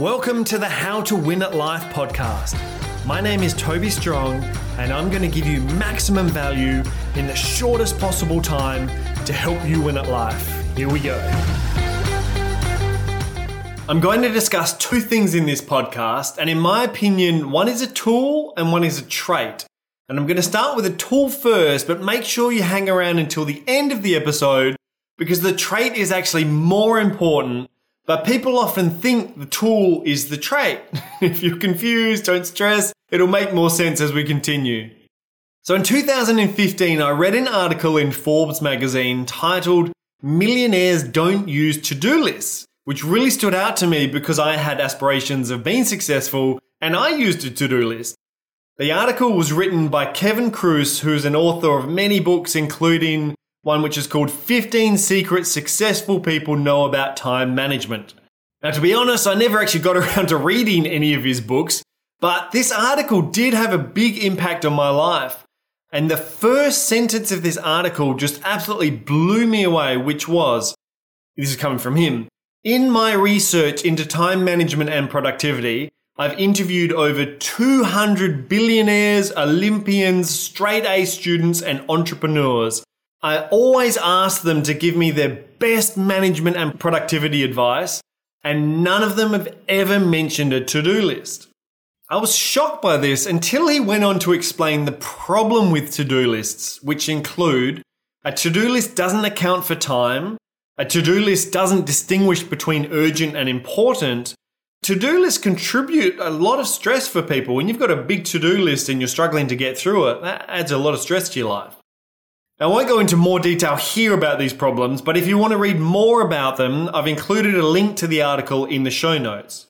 Welcome to the How to Win at Life podcast. My name is Toby Strong, and I'm going to give you maximum value in the shortest possible time to help you win at life. Here we go. I'm going to discuss two things in this podcast, and in my opinion, one is a tool and one is a trait. And I'm going to start with a tool first, but make sure you hang around until the end of the episode because the trait is actually more important but people often think the tool is the trait. if you're confused, don't stress. It'll make more sense as we continue. So in 2015, I read an article in Forbes magazine titled Millionaires Don't Use To-Do Lists, which really stood out to me because I had aspirations of being successful and I used a to-do list. The article was written by Kevin Kruse, who's an author of many books, including one which is called 15 Secrets Successful People Know About Time Management. Now, to be honest, I never actually got around to reading any of his books, but this article did have a big impact on my life. And the first sentence of this article just absolutely blew me away, which was this is coming from him. In my research into time management and productivity, I've interviewed over 200 billionaires, Olympians, straight A students, and entrepreneurs. I always ask them to give me their best management and productivity advice, and none of them have ever mentioned a to do list. I was shocked by this until he went on to explain the problem with to do lists, which include a to do list doesn't account for time, a to do list doesn't distinguish between urgent and important. To do lists contribute a lot of stress for people. When you've got a big to do list and you're struggling to get through it, that adds a lot of stress to your life. I won't go into more detail here about these problems, but if you want to read more about them, I've included a link to the article in the show notes.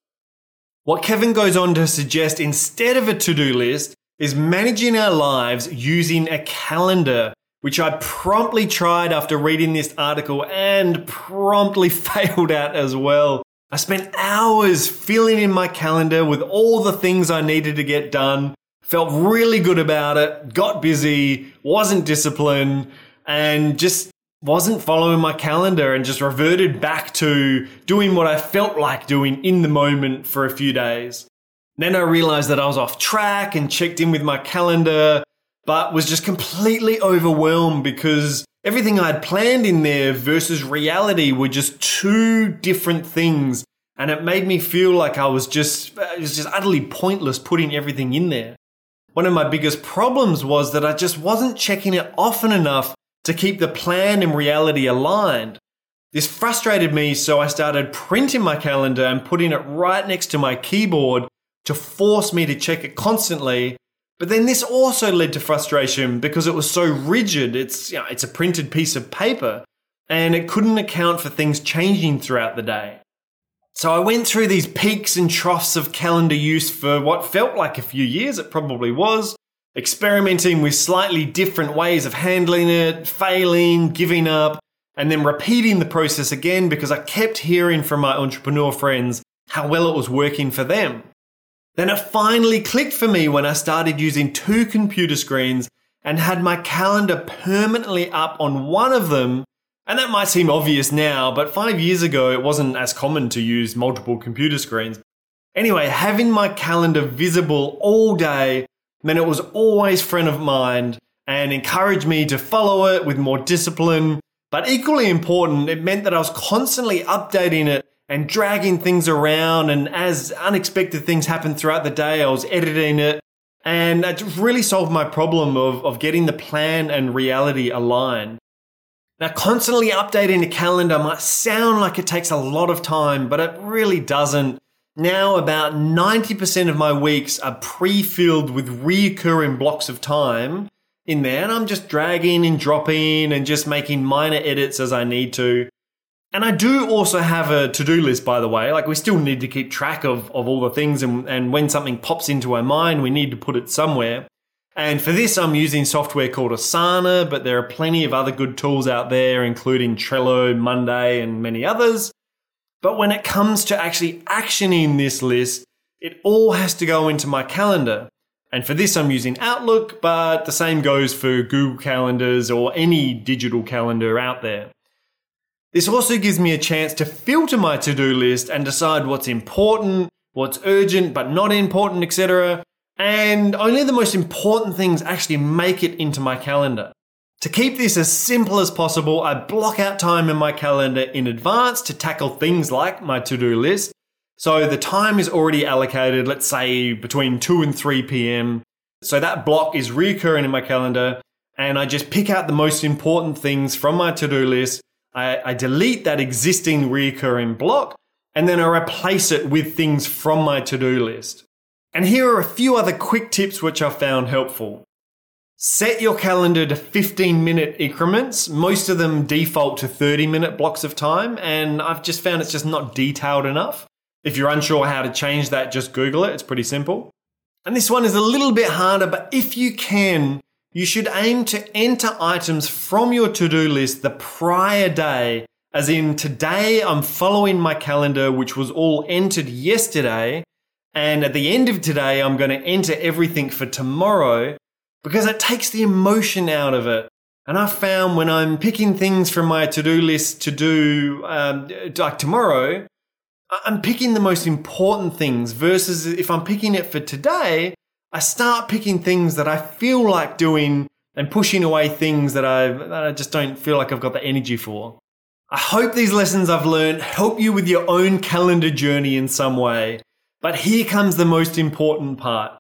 What Kevin goes on to suggest instead of a to do list is managing our lives using a calendar, which I promptly tried after reading this article and promptly failed at as well. I spent hours filling in my calendar with all the things I needed to get done felt really good about it, got busy, wasn't disciplined, and just wasn't following my calendar and just reverted back to doing what I felt like doing in the moment for a few days. Then I realized that I was off track and checked in with my calendar, but was just completely overwhelmed because everything I'd planned in there versus reality were just two different things. And it made me feel like I was just, it was just utterly pointless putting everything in there. One of my biggest problems was that I just wasn't checking it often enough to keep the plan and reality aligned. This frustrated me, so I started printing my calendar and putting it right next to my keyboard to force me to check it constantly. But then this also led to frustration because it was so rigid. It's, you know, it's a printed piece of paper and it couldn't account for things changing throughout the day. So I went through these peaks and troughs of calendar use for what felt like a few years, it probably was, experimenting with slightly different ways of handling it, failing, giving up, and then repeating the process again because I kept hearing from my entrepreneur friends how well it was working for them. Then it finally clicked for me when I started using two computer screens and had my calendar permanently up on one of them and that might seem obvious now, but five years ago it wasn't as common to use multiple computer screens. Anyway, having my calendar visible all day meant it was always front of mind and encouraged me to follow it with more discipline. But equally important, it meant that I was constantly updating it and dragging things around. And as unexpected things happened throughout the day, I was editing it. And it really solved my problem of, of getting the plan and reality aligned. Now, constantly updating a calendar might sound like it takes a lot of time, but it really doesn't. Now, about 90% of my weeks are pre filled with reoccurring blocks of time in there, and I'm just dragging and dropping and just making minor edits as I need to. And I do also have a to do list, by the way. Like, we still need to keep track of, of all the things, and, and when something pops into our mind, we need to put it somewhere. And for this, I'm using software called Asana, but there are plenty of other good tools out there, including Trello, Monday, and many others. But when it comes to actually actioning this list, it all has to go into my calendar. And for this, I'm using Outlook, but the same goes for Google Calendars or any digital calendar out there. This also gives me a chance to filter my to do list and decide what's important, what's urgent but not important, etc. And only the most important things actually make it into my calendar. To keep this as simple as possible, I block out time in my calendar in advance to tackle things like my to do list. So the time is already allocated, let's say between 2 and 3 p.m. So that block is recurring in my calendar, and I just pick out the most important things from my to do list. I, I delete that existing recurring block, and then I replace it with things from my to do list. And here are a few other quick tips which I found helpful. Set your calendar to 15 minute increments. Most of them default to 30 minute blocks of time, and I've just found it's just not detailed enough. If you're unsure how to change that, just Google it. It's pretty simple. And this one is a little bit harder, but if you can, you should aim to enter items from your to do list the prior day. As in, today I'm following my calendar, which was all entered yesterday. And at the end of today, I'm going to enter everything for tomorrow because it takes the emotion out of it. And I found when I'm picking things from my to do list to do, um, like tomorrow, I'm picking the most important things versus if I'm picking it for today, I start picking things that I feel like doing and pushing away things that I, that I just don't feel like I've got the energy for. I hope these lessons I've learned help you with your own calendar journey in some way. But here comes the most important part.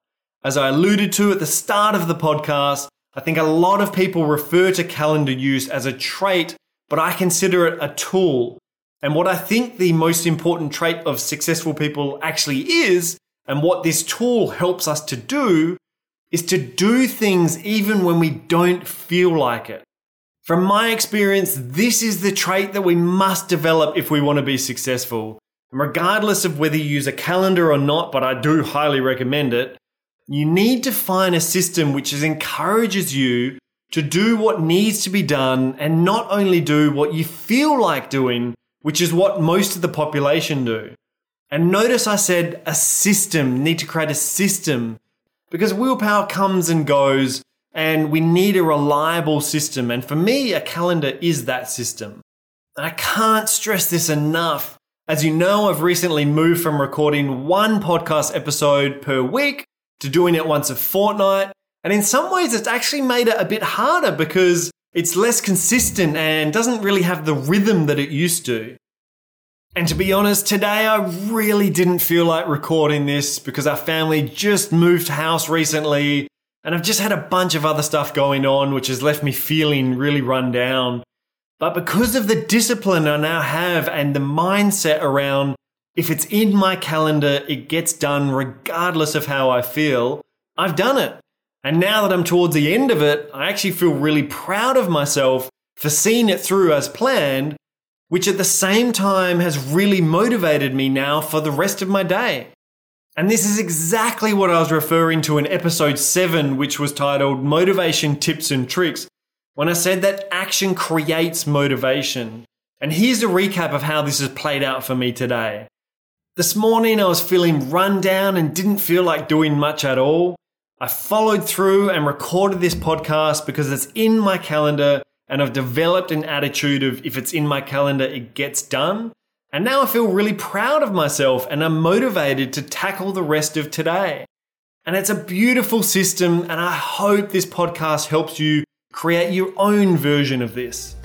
As I alluded to at the start of the podcast, I think a lot of people refer to calendar use as a trait, but I consider it a tool. And what I think the most important trait of successful people actually is, and what this tool helps us to do, is to do things even when we don't feel like it. From my experience, this is the trait that we must develop if we want to be successful. And regardless of whether you use a calendar or not, but I do highly recommend it, you need to find a system which encourages you to do what needs to be done and not only do what you feel like doing, which is what most of the population do. And notice I said a system, need to create a system because willpower comes and goes and we need a reliable system. And for me, a calendar is that system. I can't stress this enough. As you know, I've recently moved from recording one podcast episode per week to doing it once a fortnight. And in some ways, it's actually made it a bit harder because it's less consistent and doesn't really have the rhythm that it used to. And to be honest, today I really didn't feel like recording this because our family just moved house recently and I've just had a bunch of other stuff going on which has left me feeling really run down. But because of the discipline I now have and the mindset around if it's in my calendar, it gets done regardless of how I feel. I've done it. And now that I'm towards the end of it, I actually feel really proud of myself for seeing it through as planned, which at the same time has really motivated me now for the rest of my day. And this is exactly what I was referring to in episode 7, which was titled Motivation Tips and Tricks, when I said that action creates motivation. And here's a recap of how this has played out for me today. This morning I was feeling run down and didn't feel like doing much at all. I followed through and recorded this podcast because it's in my calendar and I've developed an attitude of if it's in my calendar, it gets done. And now I feel really proud of myself and I'm motivated to tackle the rest of today. And it's a beautiful system, and I hope this podcast helps you create your own version of this.